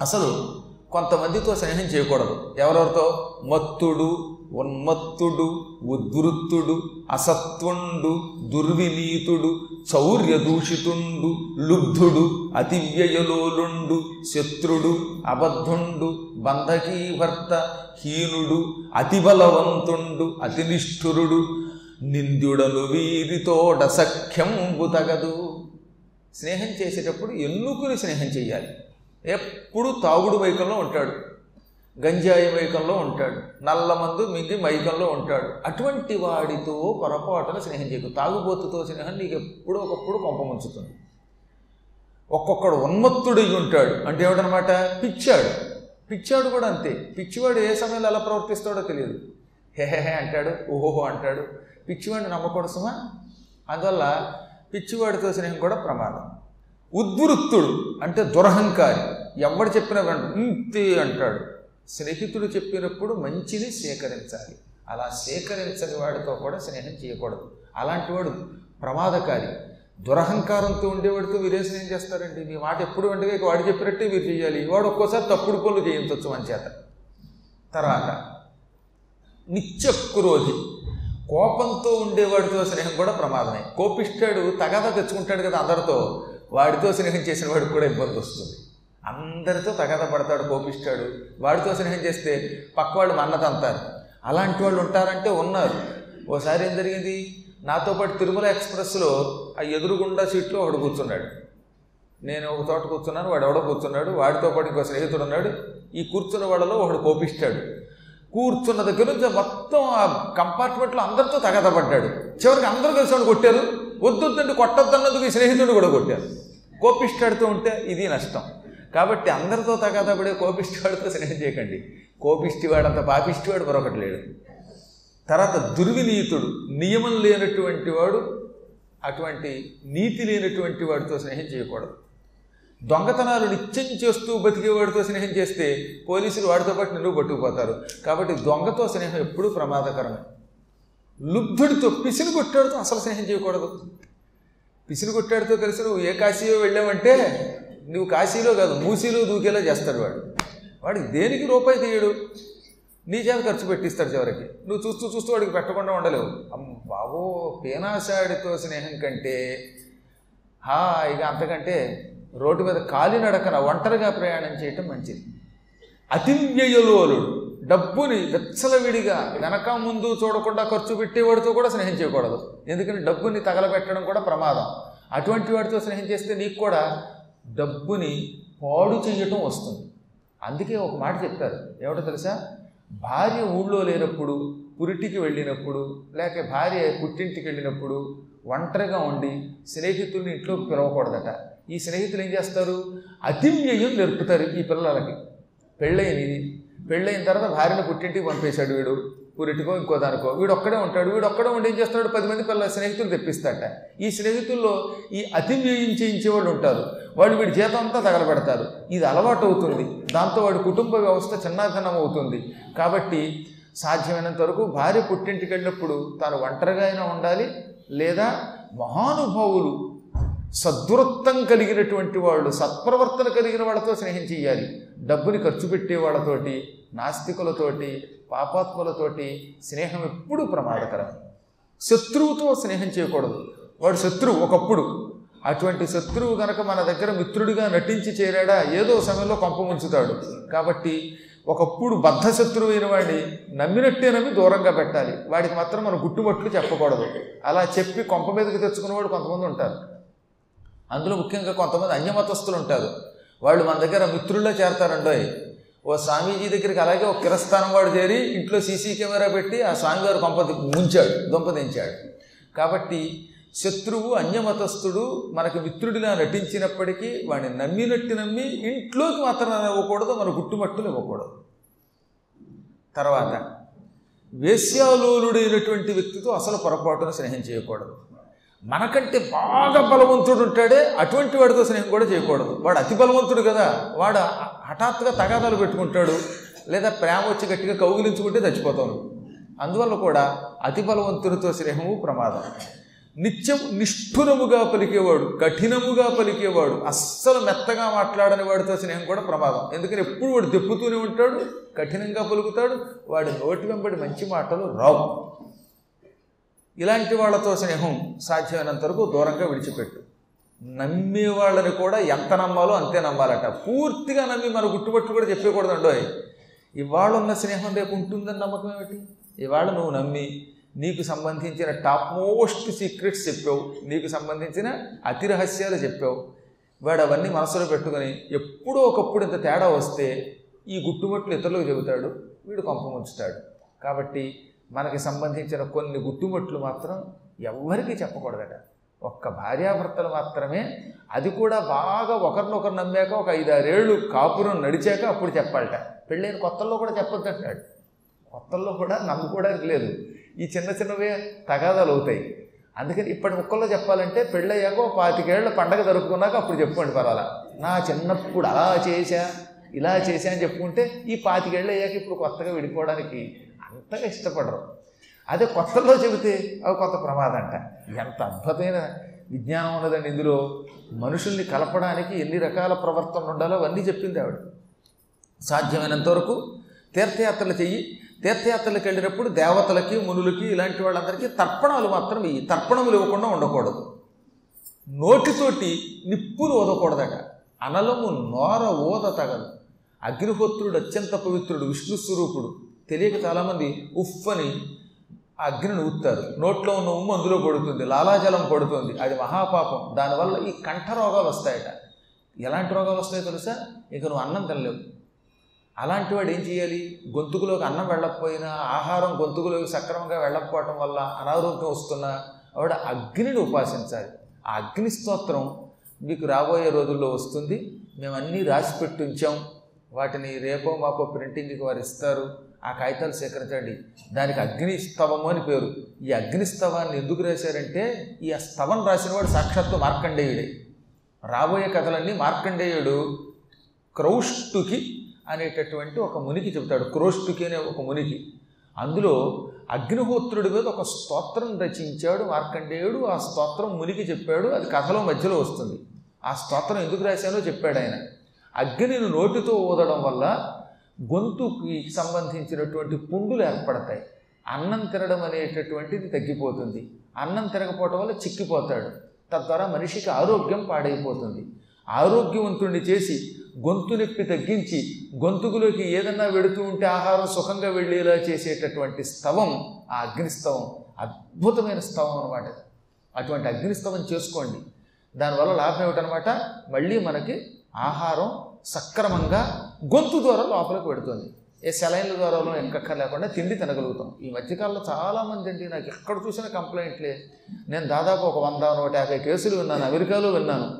అసలు కొంతమందితో స్నేహం చేయకూడదు. ఎవరెవరితో? మత్తుడు ఉన్మత్తుడు ఉద్ధృత్తుడు అసత్వుండు దుర్వినీతుడు చౌర్యదూషితుండు లుబ్ధుడు అతివ్యయలోలుండు శత్రుడు అబద్ధుండు బంధకీభర్త హీనుడు అతిబలవంతుండు అతినిష్ఠురుడు నింద్యుడను వీరితోడ సఖ్యంబు తగదు. స్నేహం చేసేటప్పుడు ఎన్నుకుని స్నేహం చేయాలి? ఎప్పుడు తాగుడు మైకంలో ఉంటాడు గంజాయి మైకంలో ఉంటాడు నల్లమందు మింగి మైకంలో ఉంటాడు. అటువంటి వాడితో పొరపాటున స్నేహం చేయకు. తాగుబోతుతో స్నేహం నీకు ఎప్పుడో ఒకప్పుడు కొంప ముంచుతుంది. ఒక్కొక్కడు ఉన్మత్తుడై ఉంటాడు. అంటే ఏమిటనమాట పిచ్చాడు. పిచ్చాడు కూడా అంతే. పిచ్చివాడు ఏ సమయంలో ఎలా ప్రవర్తిస్తాడో తెలియదు. హెహెహే అంటాడు. ఓహోహో అంటాడు. పిచ్చివాడిని నమ్మకూడసమా అందువల్ల పిచ్చివాడితో స్నేహం కూడా ప్రమాదం. ఉద్వృత్తుడు అంటే దురహంకారి. ఎవడు చెప్పినా వెంట ఇంతే అంటాడు. స్నేహితుడు చెప్పినప్పుడు మంచిని సేకరించాలి. అలా సేకరించని వాడితో కూడా స్నేహం చేయకూడదు. అలాంటి వాడు ప్రమాదకారి. దురహంకారంతో ఉండేవాడితో మీరే స్నేహం చేస్తారండి? మీ మాట ఎప్పుడు వెంటనే వాడు చెప్పినట్టే మీరు చేయాలి. వాడు ఒక్కోసారి తప్పుడు పనులు చేయించవచ్చు మన చేత. తర్వాత నిత్యక్రోధి. కోపంతో ఉండేవాడితో స్నేహం కూడా ప్రమాదమే. కోపిష్టాడు తగాదా తెచ్చుకుంటాడు కదా అందరితో. వాడితో స్నేహం చేసిన వాడికి కూడా ఇబ్బంది వస్తుంది. అందరితో తగద పడతాడు కోపిస్తాడు. వాడితో స్నేహం చేస్తే పక్కవాళ్ళు మన్నతంతారు. అలాంటి వాళ్ళు ఉంటారంటే ఉన్నారు. ఓసారి ఏం జరిగింది? నాతో పాటు తిరుమల ఎక్స్ప్రెస్లో ఆ ఎదురుగుండా సీట్లో ఒకడు కూర్చున్నాడు. నేను ఒక చోట కూర్చున్నాను వాడు ఎవడో కూర్చున్నాడు వాడితో పాటు ఇంకో స్నేహితుడు ఉన్నాడు. ఈ కూర్చున్న వాళ్ళలో ఒకడు కోపిస్తాడు. కూర్చున్న దగ్గర నుంచి మొత్తం ఆ కంపార్ట్మెంట్లో అందరితో తగదపడ్డాడు చివరికి అందరూ కలిసి వాడు కొట్టారు. వద్దొద్దంటే కొట్టొద్దన్నందుకు ఈ స్నేహితుడు కూడా కొట్టారు. కోపిష్టాడుతూ ఉంటే ఇది నష్టం. కాబట్టి అందరితో తగాదపడే కోపిష్టివాడితో స్నేహం చేయకండి. కోపిష్టివాడంత పాపిష్టివాడు మరొకటి లేడు. తర్వాత దుర్వినీతుడు నియమం లేనటువంటి వాడు అటువంటి నీతి లేనటువంటి వాడితో స్నేహం చేయకూడదు. దొంగతనాలు నిత్యం చేస్తూ బతికేవాడితో స్నేహం చేస్తే పోలీసులు వాడితో పాటు నిన్ను పట్టుకుపోతారు. కాబట్టి దొంగతో స్నేహం ఎప్పుడూ ప్రమాదకరమే. లుబ్ధుడితో పిసిని కొట్టాడుతో అసలు స్నేహం చేయకూడదు. పిసిని కొట్టాడుతో కలిసి నువ్వు ఏ కాశీయో వెళ్ళావంటే నువ్వు కాశీలో కాదు మూసీలో దూకేలా చేస్తాడు వాడు. వాడికి దేనికి రూపాయి తీయడు? నీ చేత ఖర్చు పెట్టిస్తాడు చివరికి. నువ్వు చూస్తూ చూస్తూ వాడికి పెట్టకుండా ఉండలేవు. అమ్మ బాబో పేనాశాడితో స్నేహం కంటే హాయిగా అంతకంటే రోడ్డు మీద కాలినడకన ఒంటరిగా ప్రయాణం చేయటం మంచిది. అతివ్యయలోలుడు డబ్బుని విచ్చలవిడిగా వెనక ముందు చూడకుండా ఖర్చు పెట్టేవాడితో కూడా స్నేహం చేయకూడదు. ఎందుకంటే డబ్బుని తగలబెట్టడం కూడా ప్రమాదం. అటువంటి వాడితో స్నేహం చేస్తే నీకు కూడా డబ్బుని పాడు చేయటం వస్తుంది. అందుకే ఒక మాట చెప్తారు. ఏమిటో తెలుసా? భార్య ఊళ్ళో లేనప్పుడు పురిటికి వెళ్ళినప్పుడు లేక భార్య పుట్టింటికి వెళ్ళినప్పుడు ఒంటరిగా ఉండి స్నేహితుల్ని ఇంట్లోకి పిలవకూడదట. ఈ స్నేహితులు ఏం చేస్తారు? అతివ్యయం నేర్పుతారు ఈ పిల్లలకి. పెళ్ళైనది పెళ్ళైన తర్వాత భార్యను పుట్టింటికి పంపేశాడు వీడు. ఊరిటికో ఇంకో దానికో. వీడు ఒక్కడే ఉంటాడు. వీడు ఒక్కడే ఉండి ఏం చేస్తాడు? పది మంది పిల్లల స్నేహితులు తెప్పిస్తాట. ఈ స్నేహితుల్లో ఈ అతివ్యయం చేయించే వాళ్ళు ఉంటారు. వాళ్ళు వీడి జీతం అంతా తగలబెడతారు ఇది అలవాటు అవుతుంది దాంతో వాడి కుటుంబ వ్యవస్థ చిన్నాధనం అవుతుంది కాబట్టి సాధ్యమైనంత వరకు భార్య పుట్టింటికి వెళ్ళినప్పుడు తాను ఒంటరిగా అయినా ఉండాలి లేదా మహానుభావులు సద్వృత్తం కలిగినటువంటి వాళ్ళు సత్ప్రవర్తన కలిగిన వాళ్ళతో స్నేహం చేయాలి డబ్బుని ఖర్చు పెట్టే వాళ్ళతోటి నాస్తికులతోటి పాపాత్ములతోటి స్నేహం ఎప్పుడూ ప్రమాదకరం. శత్రువుతో స్నేహం చేయకూడదు. వాడు శత్రువు ఒకప్పుడు. అటువంటి శత్రువు గనక మన దగ్గర మిత్రుడిగా నటించి చేరాడా? ఏదో సమయంలో కొంప ముంచుతాడు. కాబట్టి ఒకప్పుడు బద్ధ శత్రువు అయిన వాడిని నమ్మినట్టే నమ్మి దూరంగా పెట్టాలి. వాడికి మాత్రం మనం గుట్టుబట్లు చెప్పకూడదు. అలా చెప్పి కొంప మీదకి తెచ్చుకునేవాడు కొంతమంది ఉంటారు. అందులో ముఖ్యంగా కొంతమంది అన్యమతస్థులు ఉంటారు. వాళ్ళు మన దగ్గర మిత్రుల్లో చేరతారండోయ్ ఓ స్వామీజీ దగ్గరికి అలాగే ఒక కిరస్థానం వాడు చేరి ఇంట్లో సీసీ కెమెరా పెట్టి ఆ స్వామివారు కొంప ముంచాడు దొంపదించాడు కాబట్టి శత్రువు అన్యమతస్థుడు మనకు మిత్రుడిలా నటించినప్పటికీ వాడిని నమ్మినట్టు నమ్మి ఇంట్లోకి మాత్రం ఇవ్వకూడదు మన గుట్టుమట్టులు ఇవ్వకూడదు. తర్వాత వేశ్యాలోలుడైనటువంటి వ్యక్తితో అసలు పొరపాటున స్నేహం చేయకూడదు. మనకంటే బాగా బలవంతుడు ఉంటాడే అటువంటి వాడితో స్నేహం కూడా చేయకూడదు. వాడు అతి బలవంతుడు కదా. వాడు హఠాత్తుగా తగాదాలు పెట్టుకుంటాడు లేదా ప్రేమ వచ్చి గట్టిగా కౌగిలించుకుంటే చచ్చిపోతాను అందువల్ల కూడా అతి బలవంతుడితో స్నేహము ప్రమాదం. నిత్యం నిష్ఠురముగా పలికేవాడు కఠినముగా పలికేవాడు అస్సలు మెత్తగా మాట్లాడని వాడితో స్నేహం కూడా ప్రమాదం. ఎందుకని ఎప్పుడు వాడు దెప్పుతూనే ఉంటాడు కఠినంగా పలుకుతాడు వాడి నోటి వెంబడి మంచి మాటలు రావు. ఇలాంటి వాళ్ళతో స్నేహం సాధ్యమైనంత వరకు దూరంగా విడిచిపెట్టు. నమ్మే వాళ్ళని కూడా ఎంత నమ్మాలో అంతే నమ్మాలట. పూర్తిగా నమ్మి మన గుట్టుబట్టు కూడా చెప్పకూడదండో ఇవాళ ఉన్న స్నేహం రేపు ఉంటుందని నమ్మకం ఏమిటి? ఇవాళ నువ్వు నమ్మి నీకు సంబంధించిన టాప్ మోస్ట్ సీక్రెట్స్ చెప్పావు. నీకు సంబంధించిన అతి రహస్యాలు చెప్పావు. వాడు అవన్నీ మనసులో పెట్టుకొని ఎప్పుడో ఒకప్పుడు ఇంత తేడా వస్తే ఈ గుట్టుమట్లు ఇతరులకు చెబుతాడు వీడు కొంప ముంచుతాడు. కాబట్టి మనకి సంబంధించిన కొన్ని గుట్టుమట్లు మాత్రం ఎవ్వరికీ చెప్పకూడదట. ఒక్క భార్యాభర్తలు మాత్రమే అది కూడా బాగా ఒకరినొకరు నమ్మాక ఒక ఐదారేళ్ళు కాపురం నడిచాక అప్పుడు చెప్పాలట. పెళ్ళైన కొత్తల్లో కూడా చెప్పొద్దంటాడు కొత్తల్లో కూడా నమ్ముకోవడానికి లేదు. ఈ చిన్న చిన్నవే తగాదాలు అవుతాయి. అందుకని ఇప్పటి ముక్కల్లో చెప్పాలంటే పెళ్ళయ్యాక ఓ పాతికేళ్ళ పండగ జరుపుకున్నాక అప్పుడు చెప్పుకోండి పర్వాలా. నా చిన్నప్పుడు అలా చేశా ఇలా చేశా అని చెప్పుకుంటే ఈ పాతికేళ్ళు అయ్యాక ఇప్పుడు కొత్తగా విడిపోవడానికి అంతగా ఇష్టపడరు. అదే కొత్తలో చెబితే అవి కొత్త ప్రమాదం అంట ఎంత అద్భుతమైన విజ్ఞానం ఉన్నదండి ఇందులో. మనుషుల్ని కలపడానికి ఎన్ని రకాల ప్రవర్తనలు ఉండాలో అవన్నీ చెప్పింది ఆవిడ. సాధ్యమైనంత వరకు తీర్థయాత్రలు చెయ్యి. తీర్థయాత్రలకు వెళ్ళినప్పుడు దేవతలకి మునులకి ఇలాంటి వాళ్ళందరికీ తర్పణాలు మాత్రం ఇవి తర్పణములు ఇవ్వకుండా ఉండకూడదు. నోటితోటి నిప్పులు ఓదకూడదట అనలము నోర ఓద తగదు. అగ్నిహోత్రుడు అత్యంత పవిత్రుడు విష్ణు స్వరూపుడు. తెలియక చాలామంది ఉఫ్ అని అగ్నిని ఊత్తారు. నోట్లో ఉన్న ఉమ్ము అందులో పడుతుంది లాలాజలం పడుతుంది. అది మహాపాపం. దానివల్ల ఈ కంఠ రోగాలు వస్తాయట. ఎలాంటి రోగాలు వస్తాయో తెలుసా? ఇక నువ్వు అన్నం తినలేవు. అలాంటి వాడు ఏం చేయాలి? గొంతుకులోకి అన్నం వెళ్ళకపోయినా ఆహారం గొంతుకులోకి సక్రమంగా వెళ్ళకపోవటం వల్ల అనారోగ్యం వస్తున్నా ఆవిడ అగ్నిని ఉపాసించాలి. ఆ అగ్ని స్తోత్రం మీకు రాబోయే రోజుల్లో వస్తుంది. మేము అన్నీ రాసి పెట్టుంచాం వాటిని రేపో మాపో ప్రింటింగ్కి వారు ఇస్తారు. ఆ కాగితాలు సేకరించండి. దానికి అగ్నిస్తవము అని పేరు. ఈ అగ్నిస్తవాన్ని ఎందుకు రాశారంటే ఈ స్తవం రాసినవాడు సాక్షాత్తు మార్కండేయుడే. రాబోయే కథలన్నీ మార్కండేయుడు క్రౌష్టుకి అనేటటువంటి ఒక మునికి చెబుతాడు. క్రోష్టుకి అనే ఒక మునికి. అందులో అగ్నిహోత్రుడి మీద ఒక స్తోత్రం రచించాడు మార్కండేయుడు. ఆ స్తోత్రం మునికి చెప్పాడు. అది కథలో మధ్యలో వస్తుంది. ఆ స్తోత్రం ఎందుకు రాశానో చెప్పాడు ఆయన. అగ్నిని నోటితో ఊదడం వల్ల గొంతుకి సంబంధించినటువంటి పుండులు ఏర్పడతాయి. అన్నం తినడం అనేటటువంటిది తగ్గిపోతుంది. అన్నం తినకపోవటం వల్ల చిక్కిపోతాడు. తద్వారా మనిషికి ఆరోగ్యం పాడైపోతుంది. ఆరోగ్యవంతుణ్ణి చేసి గొంతు నొప్పి తగ్గించి గొంతుకులోకి ఏదన్నా వెడుతూ ఉంటే ఆహారం సుఖంగా వెళ్ళేలా చేసేటటువంటి స్తవం ఆ అగ్నిస్తవం అద్భుతమైన స్తవం అనమాట అటువంటి అగ్నిస్తవం చేసుకోండి. దానివల్ల లాభం ఏమిటనమాట మళ్ళీ మనకి ఆహారం సక్రమంగా గొంతు ద్వారా లోపలికి పెడుతుంది ఏ సెలైన్ల ద్వారాలో ఎక్కక్క లేకుండా తిండి తినగలుగుతాం. ఈ మధ్యకాలంలో చాలామంది అండి నాకు ఎక్కడ చూసినా కంప్లైంట్లే నేను దాదాపు ఒక వంద నూట యాభై కేసులు విన్నాను అమెరికాలో విన్నాను.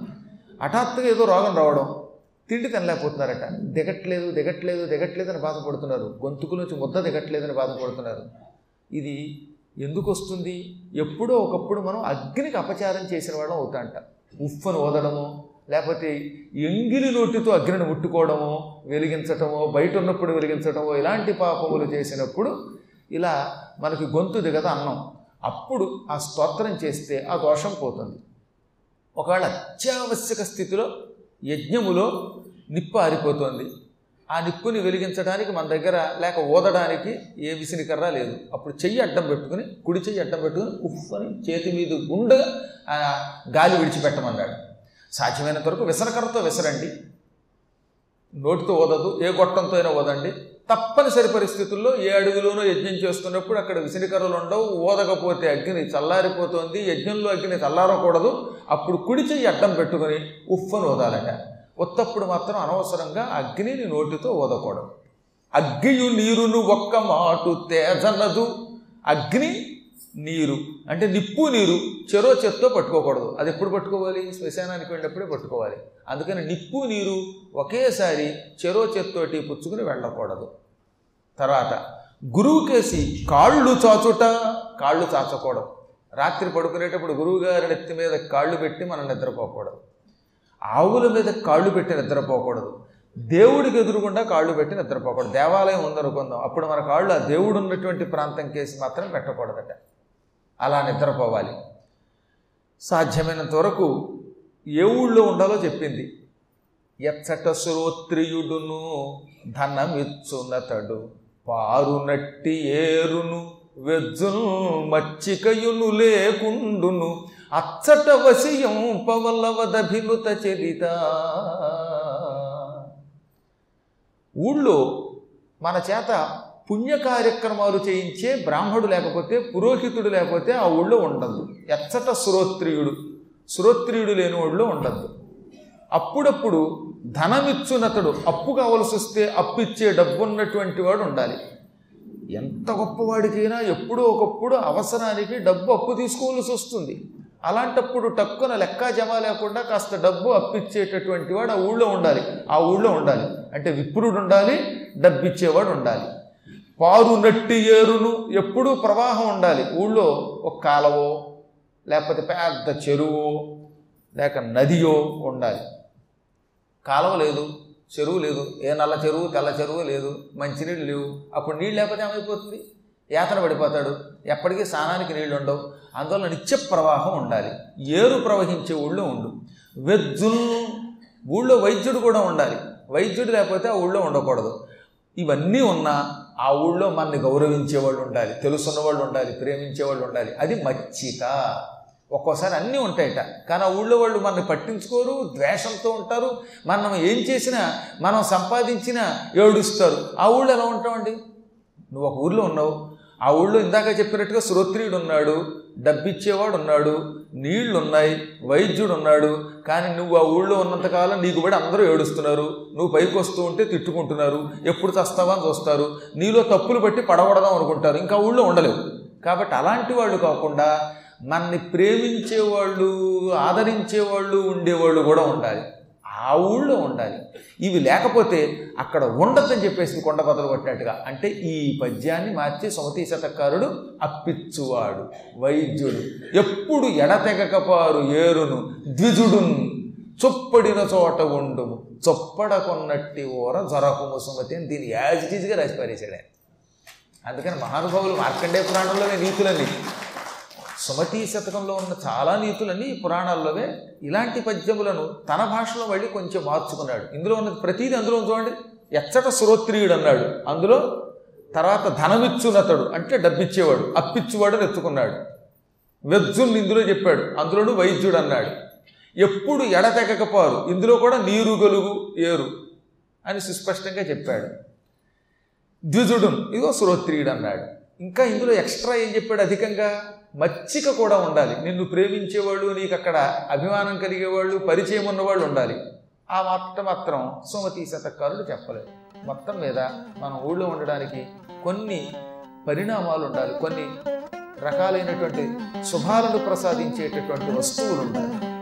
హఠాత్తుగా ఏదో రోగం రావడం తిండి తినలేకపోతున్నారట. దిగట్లేదు దిగట్లేదు దిగట్లేదు బాధపడుతున్నారు. గొంతుకు నుంచి ముద్ద దిగట్లేదని బాధపడుతున్నారు. ఇది ఎందుకు వస్తుంది? ఎప్పుడో ఒకప్పుడు మనం అగ్నికి అపచారం చేసిన వాళ్ళం అవుతాంట. అని ఓదడము లేకపోతే ఎంగిలి నోటితో అగ్నిని ముట్టుకోవడమో వెలిగించటమో బయట ఉన్నప్పుడు వెలిగించటమో ఇలాంటి పాపములు చేసినప్పుడు ఇలా మనకి గొంతు దిగద అన్నం. అప్పుడు ఆ స్తోత్రం చేస్తే ఆ దోషం పోతుంది. ఒకవేళ అత్యావశ్యక స్థితిలో యజ్ఞములో నిప్పు ఆరిపోతుంది. ఆ నిప్పుని వెలిగించడానికి మన దగ్గర లేక ఊదడానికి ఏ విసినికర్ర లేదు. అప్పుడు చెయ్యి అడ్డం పెట్టుకుని కుడి చెయ్యి అడ్డం పెట్టుకుని ఉఫ్ అని చేతి మీద గుండగా ఆ గాలి విడిచిపెట్టమన్నాడు. సాధ్యమైనంత వరకు విసనకర్రతో విసరండి. నోటితో ఓదదు ఏ గొట్టంతో అయినా ఓదండి తప్పనిసరి పరిస్థితుల్లో ఏ అడుగులోనో యజ్ఞం చేస్తున్నప్పుడు అక్కడ విసిరికరలు ఉండవు ఓదకపోతే అగ్ని చల్లారిపోతుంది యజ్ఞంలో అగ్ని చల్లారకూడదు. అప్పుడు కుడి చెయ్యి అడ్డం పెట్టుకొని ఉఫ్ఫను ఓదాలట ఉత్తప్పుడు మాత్రం అనవసరంగా అగ్నిని నోటితో ఓదకూడదు అగ్గియు నీరును ఒక్క మాటు తేజనదు. అగ్ని నీరు. అంటే నిప్పు నీరు చెరో చెత్తో పట్టుకోకూడదు. అది ఎప్పుడు పట్టుకోవాలి? శ్మశానానికి వెళ్ళినప్పుడే పట్టుకోవాలి. అందుకని నిప్పు నీరు ఒకేసారి చెరో చెత్తోటి పుచ్చుకుని వెళ్ళకూడదు. తర్వాత గురువుకేసి కాళ్ళు చాచుట. కాళ్ళు చాచకూడదు. రాత్రి పడుకునేటప్పుడు గురువు గారి నెత్తి మీద కాళ్ళు పెట్టి మనం నిద్రపోకూడదు. ఆవుల మీద కాళ్ళు పెట్టి నిద్రపోకూడదు. దేవుడికి ఎదురుగుండా కాళ్ళు పెట్టి నిద్రపోకూడదు. దేవాలయం ఉందనుకుందాం. అప్పుడు మన కాళ్ళు ఆ దేవుడు ఉన్నటువంటి ప్రాంతం కేసి మాత్రం పెట్టకూడదట. అలా నిద్రపోవాలి. సాధ్యమైనంత వరకు ఏ ఊళ్ళో ఉండాలో చెప్పింది. ఎచ్చట శ్రోత్రియుడును ధనమిచ్చునతడు పారునట్టి ఏరును వెజ్జును మచ్చికయును లేకుండును అచ్చట వశయం పవలవదభినుత చరిత. ఊళ్ళో మన చేత పుణ్య కార్యక్రమాలు చేయించే బ్రాహ్మడు లేకపోతే పురోహితుడు లేకపోతే ఆ ఊళ్ళో ఉండద్దు ఎచ్చట శ్రోత్రియుడు శ్రోత్రియుడు లేని ఊళ్ళో ఉండద్దు అప్పుడప్పుడు ధనమిచ్చునతడు అప్పు కావలసి వస్తే అప్పిచ్చే డబ్బు ఉన్నటువంటి వాడు ఉండాలి. ఎంత గొప్పవాడికైనా ఎప్పుడో ఒకప్పుడు అవసరానికి డబ్బు అప్పు తీసుకోవాల్సి వస్తుంది అలాంటప్పుడు టక్కున లెక్క జమ లేకుండా కాస్త డబ్బు అప్పిచ్చేటటువంటి వాడు ఆ ఊళ్ళో ఉండాలి. ఆ ఊళ్ళో ఉండాలి. అంటే విప్రుడు ఉండాలి డబ్బు ఇచ్చేవాడు ఉండాలి పారు నట్టి ఏరును ఎప్పుడూ ప్రవాహం ఉండాలి. ఊళ్ళో ఒక కాలవో లేకపోతే పెద్ద చెరువు లేక నదియో ఉండాలి. కాలువ లేదు చెరువు లేదు. ఏ నల్ల చెరువు తెల్ల చెరువు లేదు. మంచినీళ్ళు లేవు. అప్పుడు నీళ్ళు లేకపోతే ఏమైపోతుంది? యాతన పడిపోతాడు. ఎప్పటికీ స్నానానికి నీళ్ళు ఉండవు. అందువల్ల నిత్య ప్రవాహం ఉండాలి. ఏరు ప్రవహించే ఊళ్ళో ఉండు. వెజ్జుల్ ఊళ్ళో వైద్యుడు కూడా ఉండాలి. వైద్యుడు లేకపోతే ఆ ఊళ్ళో ఉండకూడదు. ఇవన్నీ ఉన్నా ఆ ఊళ్ళో మనని గౌరవించే వాళ్ళు ఉండాలి తెలుసున్న వాళ్ళు ఉండాలి ప్రేమించే వాళ్ళు ఉండాలి. అది మచ్చిక ఒక్కోసారి అన్నీ ఉంటాయట. కానీ ఆ ఊళ్ళో వాళ్ళు మనల్ని పట్టించుకోరు ద్వేషంతో ఉంటారు. మనం ఏం చేసినా మనం సంపాదించినా ఏడుస్తారు. ఆ ఊళ్ళో ఎలా ఉంటామండి? నువ్వు ఒక ఊళ్ళో ఉన్నావు. ఆ ఊళ్ళో ఇందాక చెప్పినట్టుగా శ్రోత్రియుడు ఉన్నాడు. డబ్బిచ్చేవాడు ఉన్నాడు నీళ్ళు ఉన్నాయి వైద్యుడు ఉన్నాడు కానీ నువ్వు ఆ ఊళ్ళో ఉన్నంతకాలం నీకు బడి అందరూ ఏడుస్తున్నారు. నువ్వు పైకి వస్తూ ఉంటే తిట్టుకుంటున్నారు ఎప్పుడు చస్తావా అని చూస్తారు. నీలో తప్పులు బట్టి పడబడదాం అనుకుంటారు ఇంకా ఊళ్ళో ఉండలేవు. కాబట్టి అలాంటి వాళ్ళు కాకుండా మనని ప్రేమించేవాళ్ళు ఆదరించేవాళ్ళు ఉండేవాళ్ళు కూడా ఉండాలి. ఆ ఊళ్ళో ఉండాలి. ఇవి లేకపోతే అక్కడ ఉండదని చెప్పేసి కొండ బదులు కొట్టినట్టుగా. అంటే ఈ పద్యాన్ని మార్చి సుమతి శతకారుడు అప్పిచ్చువాడు వైద్యుడు. ఎప్పుడు ఎడతెగకపారు ఏరును ద్విజుడున్ చొప్పడిన చోట ఉండుము. చొప్పడకున్నట్టి ఊర జరకుము సుమతి అని దీన్ని యాజ్ ఇట్ ఈజ్గా రాసి పారేశాడు అందుకని మహానుభావులు మార్కండే పురాణంలోనే నీతులన్నీ. సుమతీ శతకంలో ఉన్న చాలా నీతులన్నీ పురాణాల్లోవే. ఇలాంటి పద్యములను తన భాషలో మళ్ళీ కొంచెం మార్చుకున్నాడు. ఇందులో ఉన్నది ప్రతీది అందులో చూడండి. ఎచ్చట శ్రోత్రియుడు అన్నాడు అందులో తర్వాత ధనమిచ్చునతడు అంటే డబ్బిచ్చేవాడు అప్పిచ్చువాడు ఎత్తుకున్నాడు. వెజ్జుల్ని ఇందులో చెప్పాడు. అందులోను వైద్యుడు అన్నాడు ఎప్పుడు ఎడతెగకపోరు. ఇందులో కూడా నీరు గలుగు ఏరు అని సుస్పష్టంగా చెప్పాడు. ద్విజుడు ఇదిగో శ్రోత్రియుడు అన్నాడు ఇంకా ఇందులో ఎక్స్ట్రా ఏం చెప్పాడు అధికంగా? మచ్చిక కూడా ఉండాలి. నిన్ను ప్రేమించేవాళ్ళు నీకు అక్కడ అభిమానం కలిగేవాళ్ళు పరిచయం ఉన్నవాళ్ళు ఉండాలి. ఆ మాట మాత్రం సుమతి శతకారులు చెప్పలేదు. మొత్తం మీద మనం ఊళ్ళో ఉండడానికి కొన్ని పరిణామాలు ఉండాలి. కొన్ని రకాలైనటువంటి శుభాలను ప్రసాదించేటటువంటి వస్తువులు ఉండాలి.